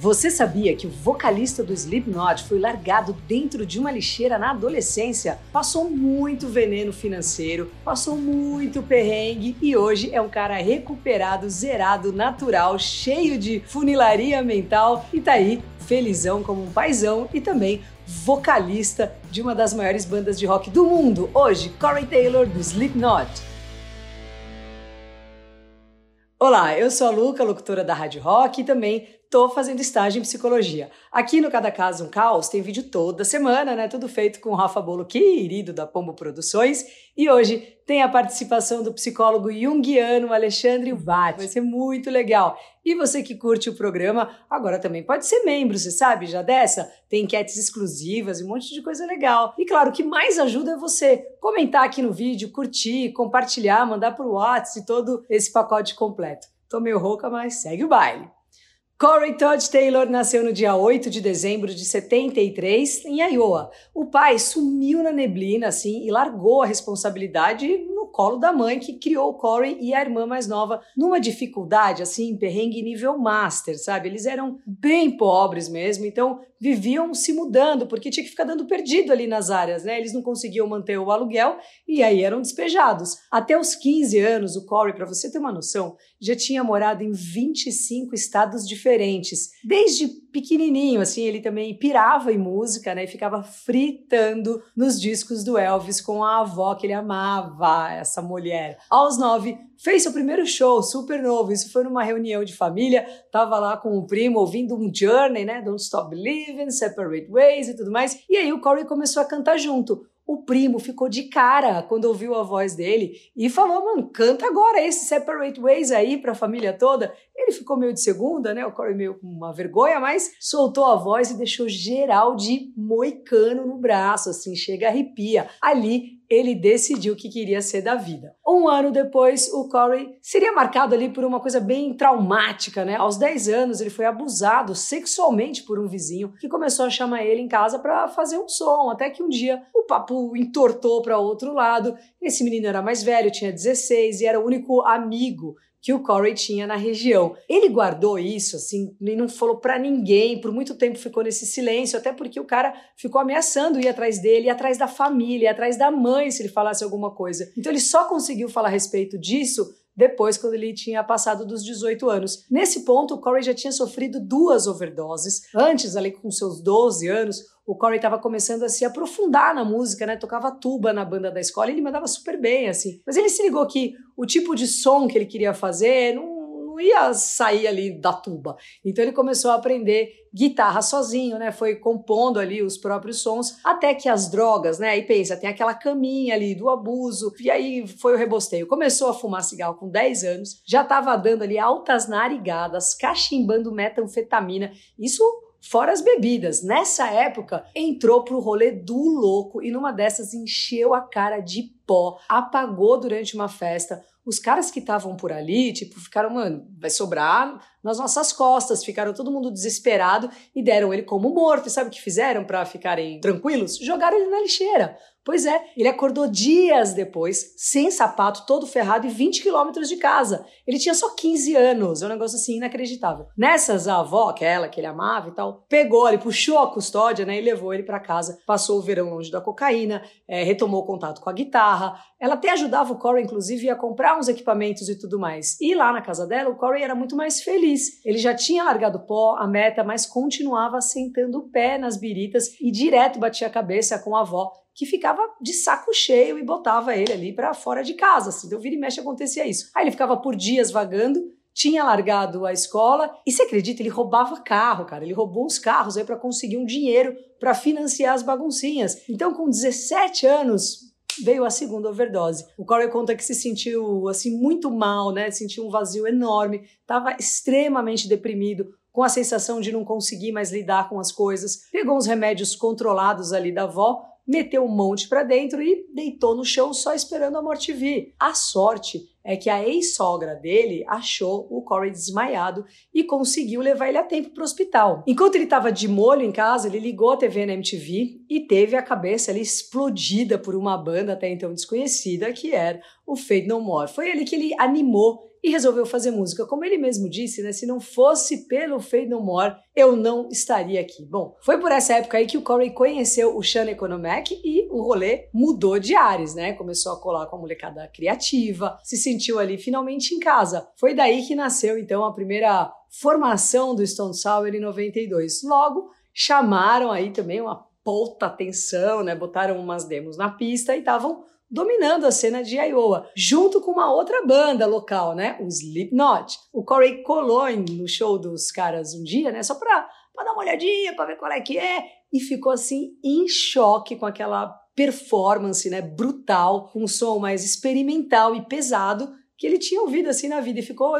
Você sabia que o vocalista do Slipknot foi largado dentro de uma lixeira na adolescência? Passou muito veneno financeiro, passou muito perrengue e hoje é um cara recuperado, zerado, natural, cheio de funilaria mental e tá aí felizão como um paizão e também vocalista de uma das maiores bandas de rock do mundo. Hoje, Corey Taylor do Slipknot. Olá, eu sou a Luca, locutora da Rádio Rock e também tô fazendo estágio em psicologia. Aqui no Cada Caso um Caos tem vídeo toda semana, né? Tudo feito com o Rafa Bolo, querido da Pombo Produções. E hoje tem a participação do psicólogo junguiano Alexandre Vatti. Vai ser muito legal. E você que curte o programa, agora também pode ser membro, você sabe já dessa? Tem enquetes exclusivas e um monte de coisa legal. E claro, o que mais ajuda é você comentar aqui no vídeo, curtir, compartilhar, mandar por WhatsApp e todo esse pacote completo. Tô meio rouca, mas segue o baile. Corey Todd Taylor nasceu no dia 8 de dezembro de 73 em Iowa. O pai sumiu na neblina assim e largou a responsabilidade no colo da mãe que criou o Corey e a irmã mais nova numa dificuldade assim, perrengue nível master, sabe? Eles eram bem pobres mesmo, então viviam se mudando porque tinha que ficar dando perdido ali nas áreas, né? Eles não conseguiam manter o aluguel e aí eram despejados. Até os 15 anos, o Corey, para você ter uma noção, já tinha morado em 25 estados diferentes. Desde pequenininho, assim, ele também pirava em música, né? E ficava fritando nos discos do Elvis com a avó que ele amava, essa mulher. Aos nove, fez seu primeiro show, super novo. Isso foi numa reunião de família. Tava lá com o primo ouvindo um Journey, né? Don't Stop Believing, Separate Ways e tudo mais. E aí o Corey começou a cantar junto. O primo ficou de cara quando ouviu a voz dele e falou: mano, canta agora esse Separate Ways aí pra família toda. Ele ficou meio de segunda, né? O Corey meio com uma vergonha, mas soltou a voz e deixou geral de moicano no braço, assim, chega arrepia. Ali ele decidiu que queria ser da vida. Um ano depois, o Corey seria marcado ali por uma coisa bem traumática, né? Aos 10 anos, ele foi abusado sexualmente por um vizinho que começou a chamar ele em casa para fazer um som, até que um dia o papo entortou para outro lado. Esse menino era mais velho, tinha 16 e era o único amigo que o Corey tinha na região. Ele guardou isso, assim, e não falou para ninguém, por muito tempo ficou nesse silêncio, até porque o cara ficou ameaçando ir atrás dele, ir atrás da família, ir atrás da mãe se ele falasse alguma coisa. Então ele só conseguiu falar a respeito disso depois, quando ele tinha passado dos 18 anos. Nesse ponto, o Corey já tinha sofrido duas overdoses. Antes, ali com seus 12 anos, o Corey estava começando a se aprofundar na música, né? Tocava tuba na banda da escola e ele mandava super bem, assim. Mas ele se ligou que o tipo de som que ele queria fazer não ia sair ali da tuba. Então ele começou a aprender guitarra sozinho, né? Foi compondo ali os próprios sons, até que as drogas, né? Aí pensa, tem aquela caminha ali do abuso, e aí foi o rebosteio. Começou a fumar cigarro com 10 anos, já estava dando ali altas narigadas, cachimbando metanfetamina. Isso fora as bebidas. Nessa época, entrou pro rolê do louco e numa dessas encheu a cara de pó, apagou durante uma festa, os caras que estavam por ali, tipo, ficaram, mano, vai sobrar nas nossas costas, ficaram todo mundo desesperado e deram ele como morto. E sabe o que fizeram para ficarem tranquilos? Jogaram ele na lixeira. Pois é, ele acordou dias depois, sem sapato, todo ferrado e 20 quilômetros de casa. Ele tinha só 15 anos, é um negócio assim inacreditável. Nessas, a avó, que é ela, que ele amava e tal, pegou ele, puxou a custódia, né, e levou ele para casa. Passou o verão longe da cocaína, é, retomou o contato com a guitarra. Ela até ajudava o Corey, inclusive, a comprar uns equipamentos e tudo mais. E lá na casa dela, o Corey era muito mais feliz. Ele já tinha largado pó, a meta, mas continuava sentando o pé nas biritas e direto batia a cabeça com a avó que ficava de saco cheio e botava ele ali para fora de casa. Assim. Então, vira e mexe acontecia isso. Aí ele ficava por dias vagando, tinha largado a escola e você acredita, ele roubava carro, cara. Ele roubou uns carros aí para conseguir um dinheiro para financiar as baguncinhas. Então, com 17 anos, veio a segunda overdose. O Corey conta que se sentiu assim muito mal, né? Sentiu um vazio enorme, estava extremamente deprimido, com a sensação de não conseguir mais lidar com as coisas. Pegou uns remédios controlados ali da avó meteu um monte para dentro e deitou no chão só esperando a morte vir. A sorte é que a ex-sogra dele achou o Corey desmaiado e conseguiu levar ele a tempo para o hospital. Enquanto ele estava de molho em casa, ele ligou a TV na MTV e teve a cabeça ali explodida por uma banda até então desconhecida que era o Fade No More. Foi ali que ele animou e resolveu fazer música. Como ele mesmo disse, né, se não fosse pelo Fade No More, eu não estaria aqui. Bom, foi por essa época aí que o Corey conheceu o Sean Economec e o rolê mudou de ares, né? Começou a colar com a molecada criativa, se sentiu ali finalmente em casa. Foi daí que nasceu então a primeira formação do Stone Sour em 92. Logo, chamaram aí também uma puta atenção, né? Botaram umas demos na pista e estavam dominando a cena de Iowa, junto com uma outra banda local, né? O Slipknot. O Corey colou no show dos caras um dia, né? Só pra dar uma olhadinha, pra ver qual é que é. E ficou assim em choque com aquela performance, né? Brutal, com um som mais experimental e pesado que ele tinha ouvido assim na vida e ficou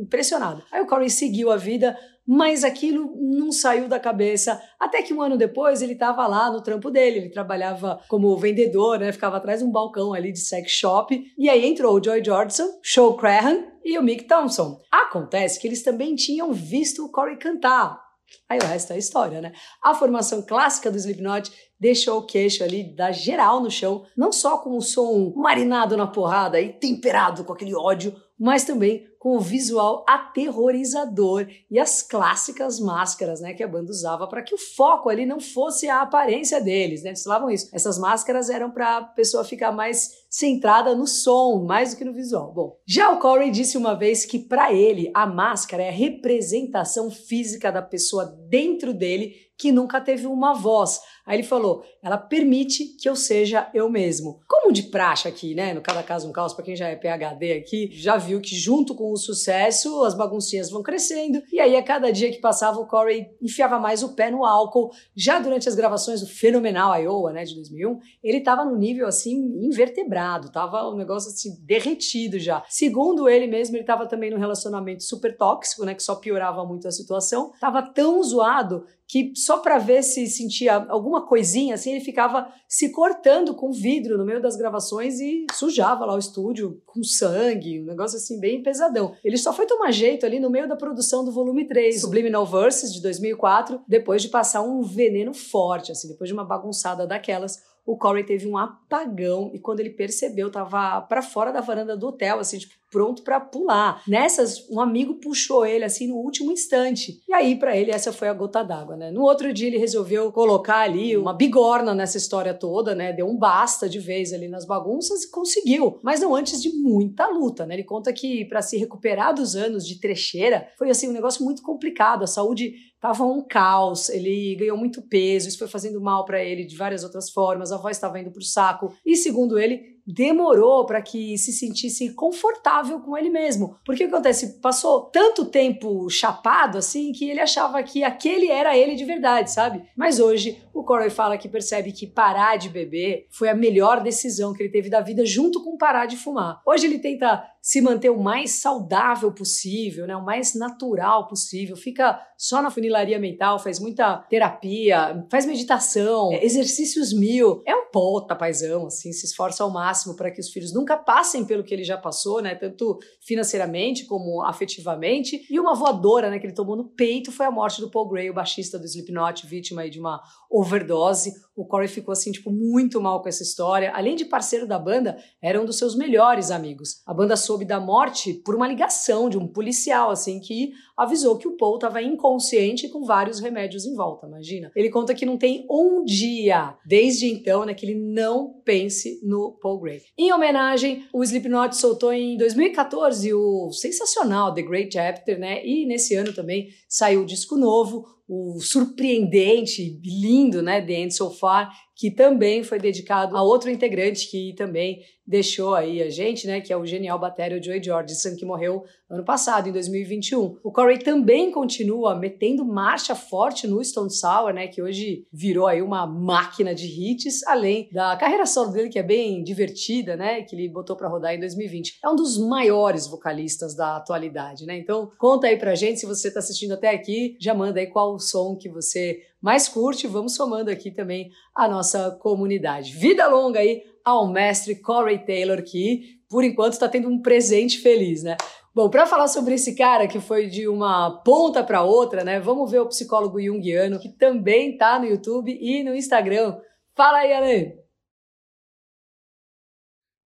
impressionado. Aí o Corey seguiu a vida, mas aquilo não saiu da cabeça. Até que um ano depois ele estava lá no trampo dele, ele trabalhava como vendedor, né? Ficava atrás de um balcão ali de sex shop. E aí entrou o Joy Jordison, Show Crahan e o Mick Thompson. Acontece que eles também tinham visto o Corey cantar. Aí o resto é história, né? A formação clássica do Slipknot deixou o queixo ali da geral no chão, não só com o som marinado na porrada e temperado com aquele ódio, mas também com o visual aterrorizador e as clássicas máscaras, né, que a banda usava para que o foco ali não fosse a aparência deles, né? Eles falavam isso. Essas máscaras eram para a pessoa ficar mais centrada no som, mais do que no visual. Bom, já o Corey disse uma vez que para ele a máscara é a representação física da pessoa dentro dele que nunca teve uma voz. Aí ele falou: ela permite que eu seja eu mesmo. Como de praxe aqui, né? No Cada Caso um Caos, para quem já é PHD aqui, já viu que junto com o sucesso as baguncinhas vão crescendo. E aí, a cada dia que passava, o Corey enfiava mais o pé no álcool. Já durante as gravações do fenomenal Iowa, né, de 2001, ele tava no nível assim invertebrado, tava um negócio assim derretido já. Segundo ele mesmo, ele tava também num relacionamento super tóxico, né, que só piorava muito a situação. Tava tão zoado que só para ver se sentia alguma coisinha, assim, ele ficava se cortando com vidro no meio das gravações e sujava lá o estúdio com sangue, um negócio assim bem pesadão. Ele só foi tomar jeito ali no meio da produção do volume 3, Subliminal Verses de 2004, depois de passar um veneno forte, assim, depois de uma bagunçada daquelas o Corey teve um apagão e quando ele percebeu, tava para fora da varanda do hotel, assim, tipo, pronto para pular. Nessas, um amigo puxou ele assim no último instante. E aí para ele essa foi a gota d'água, né? No outro dia ele resolveu colocar ali uma bigorna nessa história toda, né? Deu um basta de vez ali nas bagunças e conseguiu, mas não antes de muita luta, né? Ele conta que para se recuperar dos anos de trecheira, foi assim um negócio muito complicado. A saúde Tava um caos, ele ganhou muito peso, isso foi fazendo mal para ele de várias outras formas, a voz estava indo pro saco. E segundo ele, demorou para que se sentisse confortável com ele mesmo. Porque o que acontece? Passou tanto tempo chapado assim que ele achava que aquele era ele de verdade, sabe? Mas hoje o Corey fala que percebe que parar de beber foi a melhor decisão que ele teve da vida junto com parar de fumar. Hoje ele tenta se manter o mais saudável possível, né, o mais natural possível, fica só na funilaria mental, faz muita terapia, faz meditação, exercícios mil. É um pota paizão, assim, se esforça ao máximo máximo para que os filhos nunca passem pelo que ele já passou, né? Tanto financeiramente como afetivamente. E uma voadora, né, que ele tomou no peito foi a morte do Paul Gray, o baixista do Slipknot, vítima de uma overdose. O Corey ficou assim, tipo, muito mal com essa história. Além de parceiro da banda, era um dos seus melhores amigos. A banda soube da morte por uma ligação de um policial, assim, que avisou que o Paul estava inconsciente com vários remédios em volta, imagina. Ele conta que não tem um dia, desde então, né, que ele não pense no Paul Em homenagem, o Slipknot soltou em 2014 o sensacional The Great Chapter, né, e nesse ano também saiu o disco novo, o surpreendente, lindo, né, The End So Far, que também foi dedicado a outro integrante que também deixou aí a gente, né, que é o genial batério Joey Jordison, que morreu ano passado, em 2021. O Corey também continua metendo marcha forte no Stone Sour, né, que hoje virou aí uma máquina de hits, além da carreira solo dele, que é bem divertida, né, que ele botou para rodar em 2020. É um dos maiores vocalistas da atualidade, né, então conta aí pra gente, se você tá assistindo até aqui, já manda aí qual som que você mais curte. Vamos somando aqui também a nossa comunidade. Vida longa aí ao mestre Corey Taylor, que por enquanto está tendo um presente feliz, né? Bom, para falar sobre esse cara que foi de uma ponta para outra, né? Vamos ver o psicólogo junguiano, que também tá no YouTube e no Instagram. Fala aí, Alan!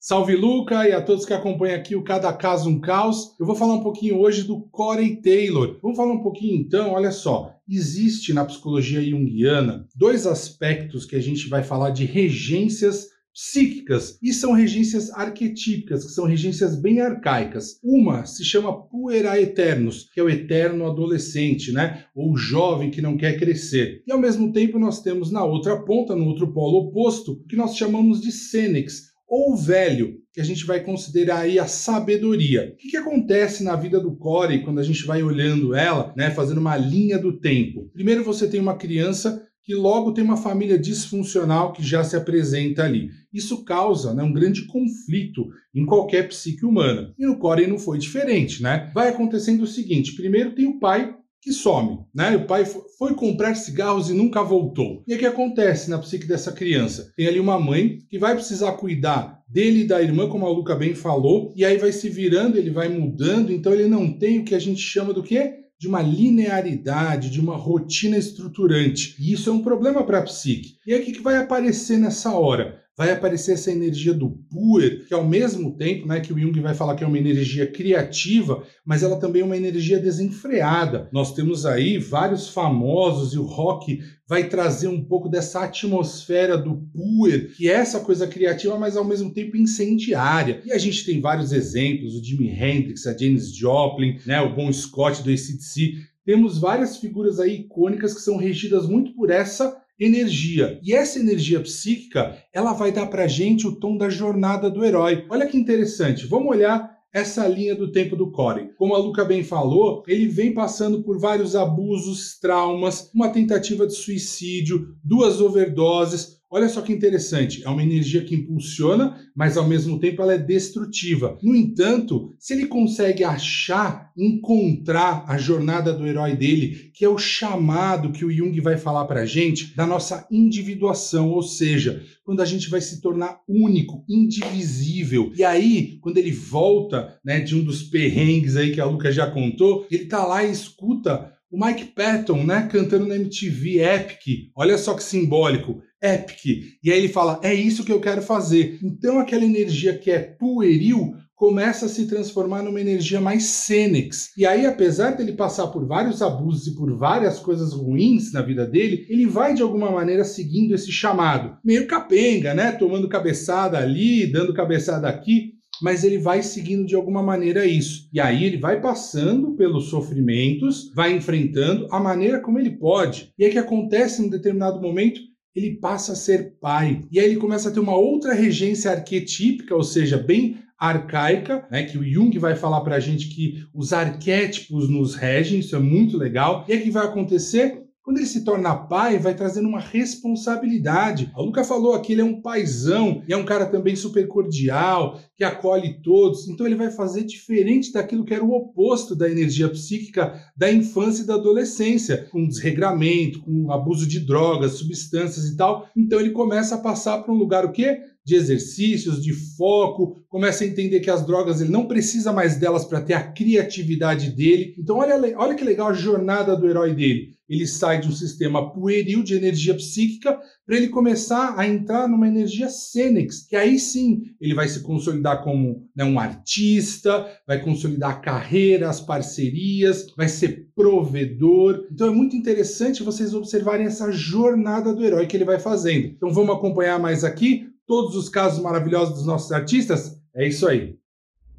Salve Luca e a todos que acompanham aqui o Cada Caso um Caos. Eu vou falar um pouquinho hoje do Corey Taylor. Vamos falar um pouquinho então, olha só. Existe na psicologia junguiana dois aspectos que a gente vai falar de regências psíquicas e são regências arquetípicas, que são regências bem arcaicas. Uma se chama puera eternos, que é o eterno adolescente, né? Ou jovem que não quer crescer. E ao mesmo tempo nós temos na outra ponta, no outro polo oposto, o que nós chamamos de senex, ou velho, que a gente vai considerar aí a sabedoria. O que, que acontece na vida do Corey quando a gente vai olhando ela, né, fazendo uma linha do tempo? Primeiro você tem uma criança que logo tem uma família disfuncional que já se apresenta ali. Isso causa né, um grande conflito em qualquer psique humana. E no Corey não foi diferente, né? Vai acontecendo o seguinte: primeiro tem o pai que some, né? O pai foi comprar cigarros e nunca voltou. E o que acontece na psique dessa criança? Tem ali uma mãe que vai precisar cuidar dele e da irmã, como a Luca bem falou, e aí vai se virando, ele vai mudando, então ele não tem o que a gente chama do quê? De uma linearidade, de uma rotina estruturante. E isso é um problema para a psique. E aí o que vai aparecer nessa hora? Vai aparecer essa energia do puer, que ao mesmo tempo, né, que o Jung vai falar que é uma energia criativa, mas ela também é uma energia desenfreada. Nós temos aí vários famosos e o rock vai trazer um pouco dessa atmosfera do puer, que é essa coisa criativa, mas ao mesmo tempo incendiária. E a gente tem vários exemplos, o Jimi Hendrix, a Janis Joplin, né, o Bon Scott do ACDC. Temos várias figuras aí icônicas que são regidas muito por essa energia. E essa energia psíquica, ela vai dar pra gente o tom da jornada do herói. Olha que interessante. Vamos olhar essa linha do tempo do Corey. Como a Luca bem falou, ele vem passando por vários abusos, traumas, uma tentativa de suicídio, duas overdoses, Olha só que interessante, é uma energia que impulsiona, mas ao mesmo tempo ela é destrutiva. No entanto, se ele consegue achar, encontrar a jornada do herói dele, que é o chamado que o Jung vai falar para a gente da nossa individuação, ou seja, quando a gente vai se tornar único, indivisível. E aí, quando ele volta, né, de um dos perrengues aí que a Luca já contou, ele tá lá e escuta o Mike Patton, né, cantando na MTV Epic. Olha só que simbólico, Epic. E aí ele fala: "É isso que eu quero fazer". Então aquela energia que é pueril começa a se transformar numa energia mais Senex. E aí, apesar dele passar por vários abusos e por várias coisas ruins na vida dele, ele vai de alguma maneira seguindo esse chamado. Meio capenga, né? Tomando cabeçada ali, dando cabeçada aqui mas ele vai seguindo de alguma maneira isso. E aí ele vai passando pelos sofrimentos, vai enfrentando a maneira como ele pode. E aí que acontece em um determinado momento, ele passa a ser pai. E aí ele começa a ter uma outra regência arquetípica, ou seja, bem arcaica, né, que o Jung vai falar para a gente que os arquétipos nos regem, isso é muito legal. E aí o que vai acontecer? Quando ele se torna pai, vai trazendo uma responsabilidade. A Luca falou aqui, ele é um paizão e é um cara também super cordial, que acolhe todos. Então ele vai fazer diferente daquilo que era o oposto da energia psíquica da infância e da adolescência, com desregramento, com abuso de drogas, substâncias e tal. Então ele começa a passar para um lugar o quê? De exercícios, de foco, começa a entender que as drogas ele não precisa mais delas para ter a criatividade dele. Então olha, olha que legal a jornada do herói dele. Ele sai de um sistema pueril de energia psíquica para ele começar a entrar numa energia Senex, que aí sim ele vai se consolidar como né, um artista, vai consolidar a carreira, as parcerias, vai ser provedor. Então é muito interessante vocês observarem essa jornada do herói que ele vai fazendo. Então vamos acompanhar mais aqui todos os casos maravilhosos dos nossos artistas? É isso aí.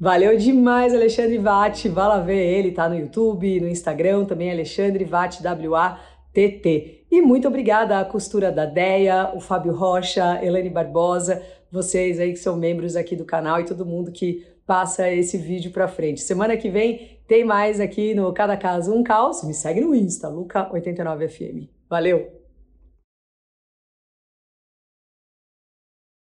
Valeu demais, Alexandre Vatti. Vá lá ver ele, tá no YouTube, no Instagram, também Alexandre Vatti, W-A-T-T. E muito obrigada à costura da Deia, o Fábio Rocha, Elane Barbosa, vocês aí que são membros aqui do canal e todo mundo que passa esse vídeo para frente. Semana que vem tem mais aqui no Cada Caso Um Caos. Me segue no Insta, Luca89FM. Valeu!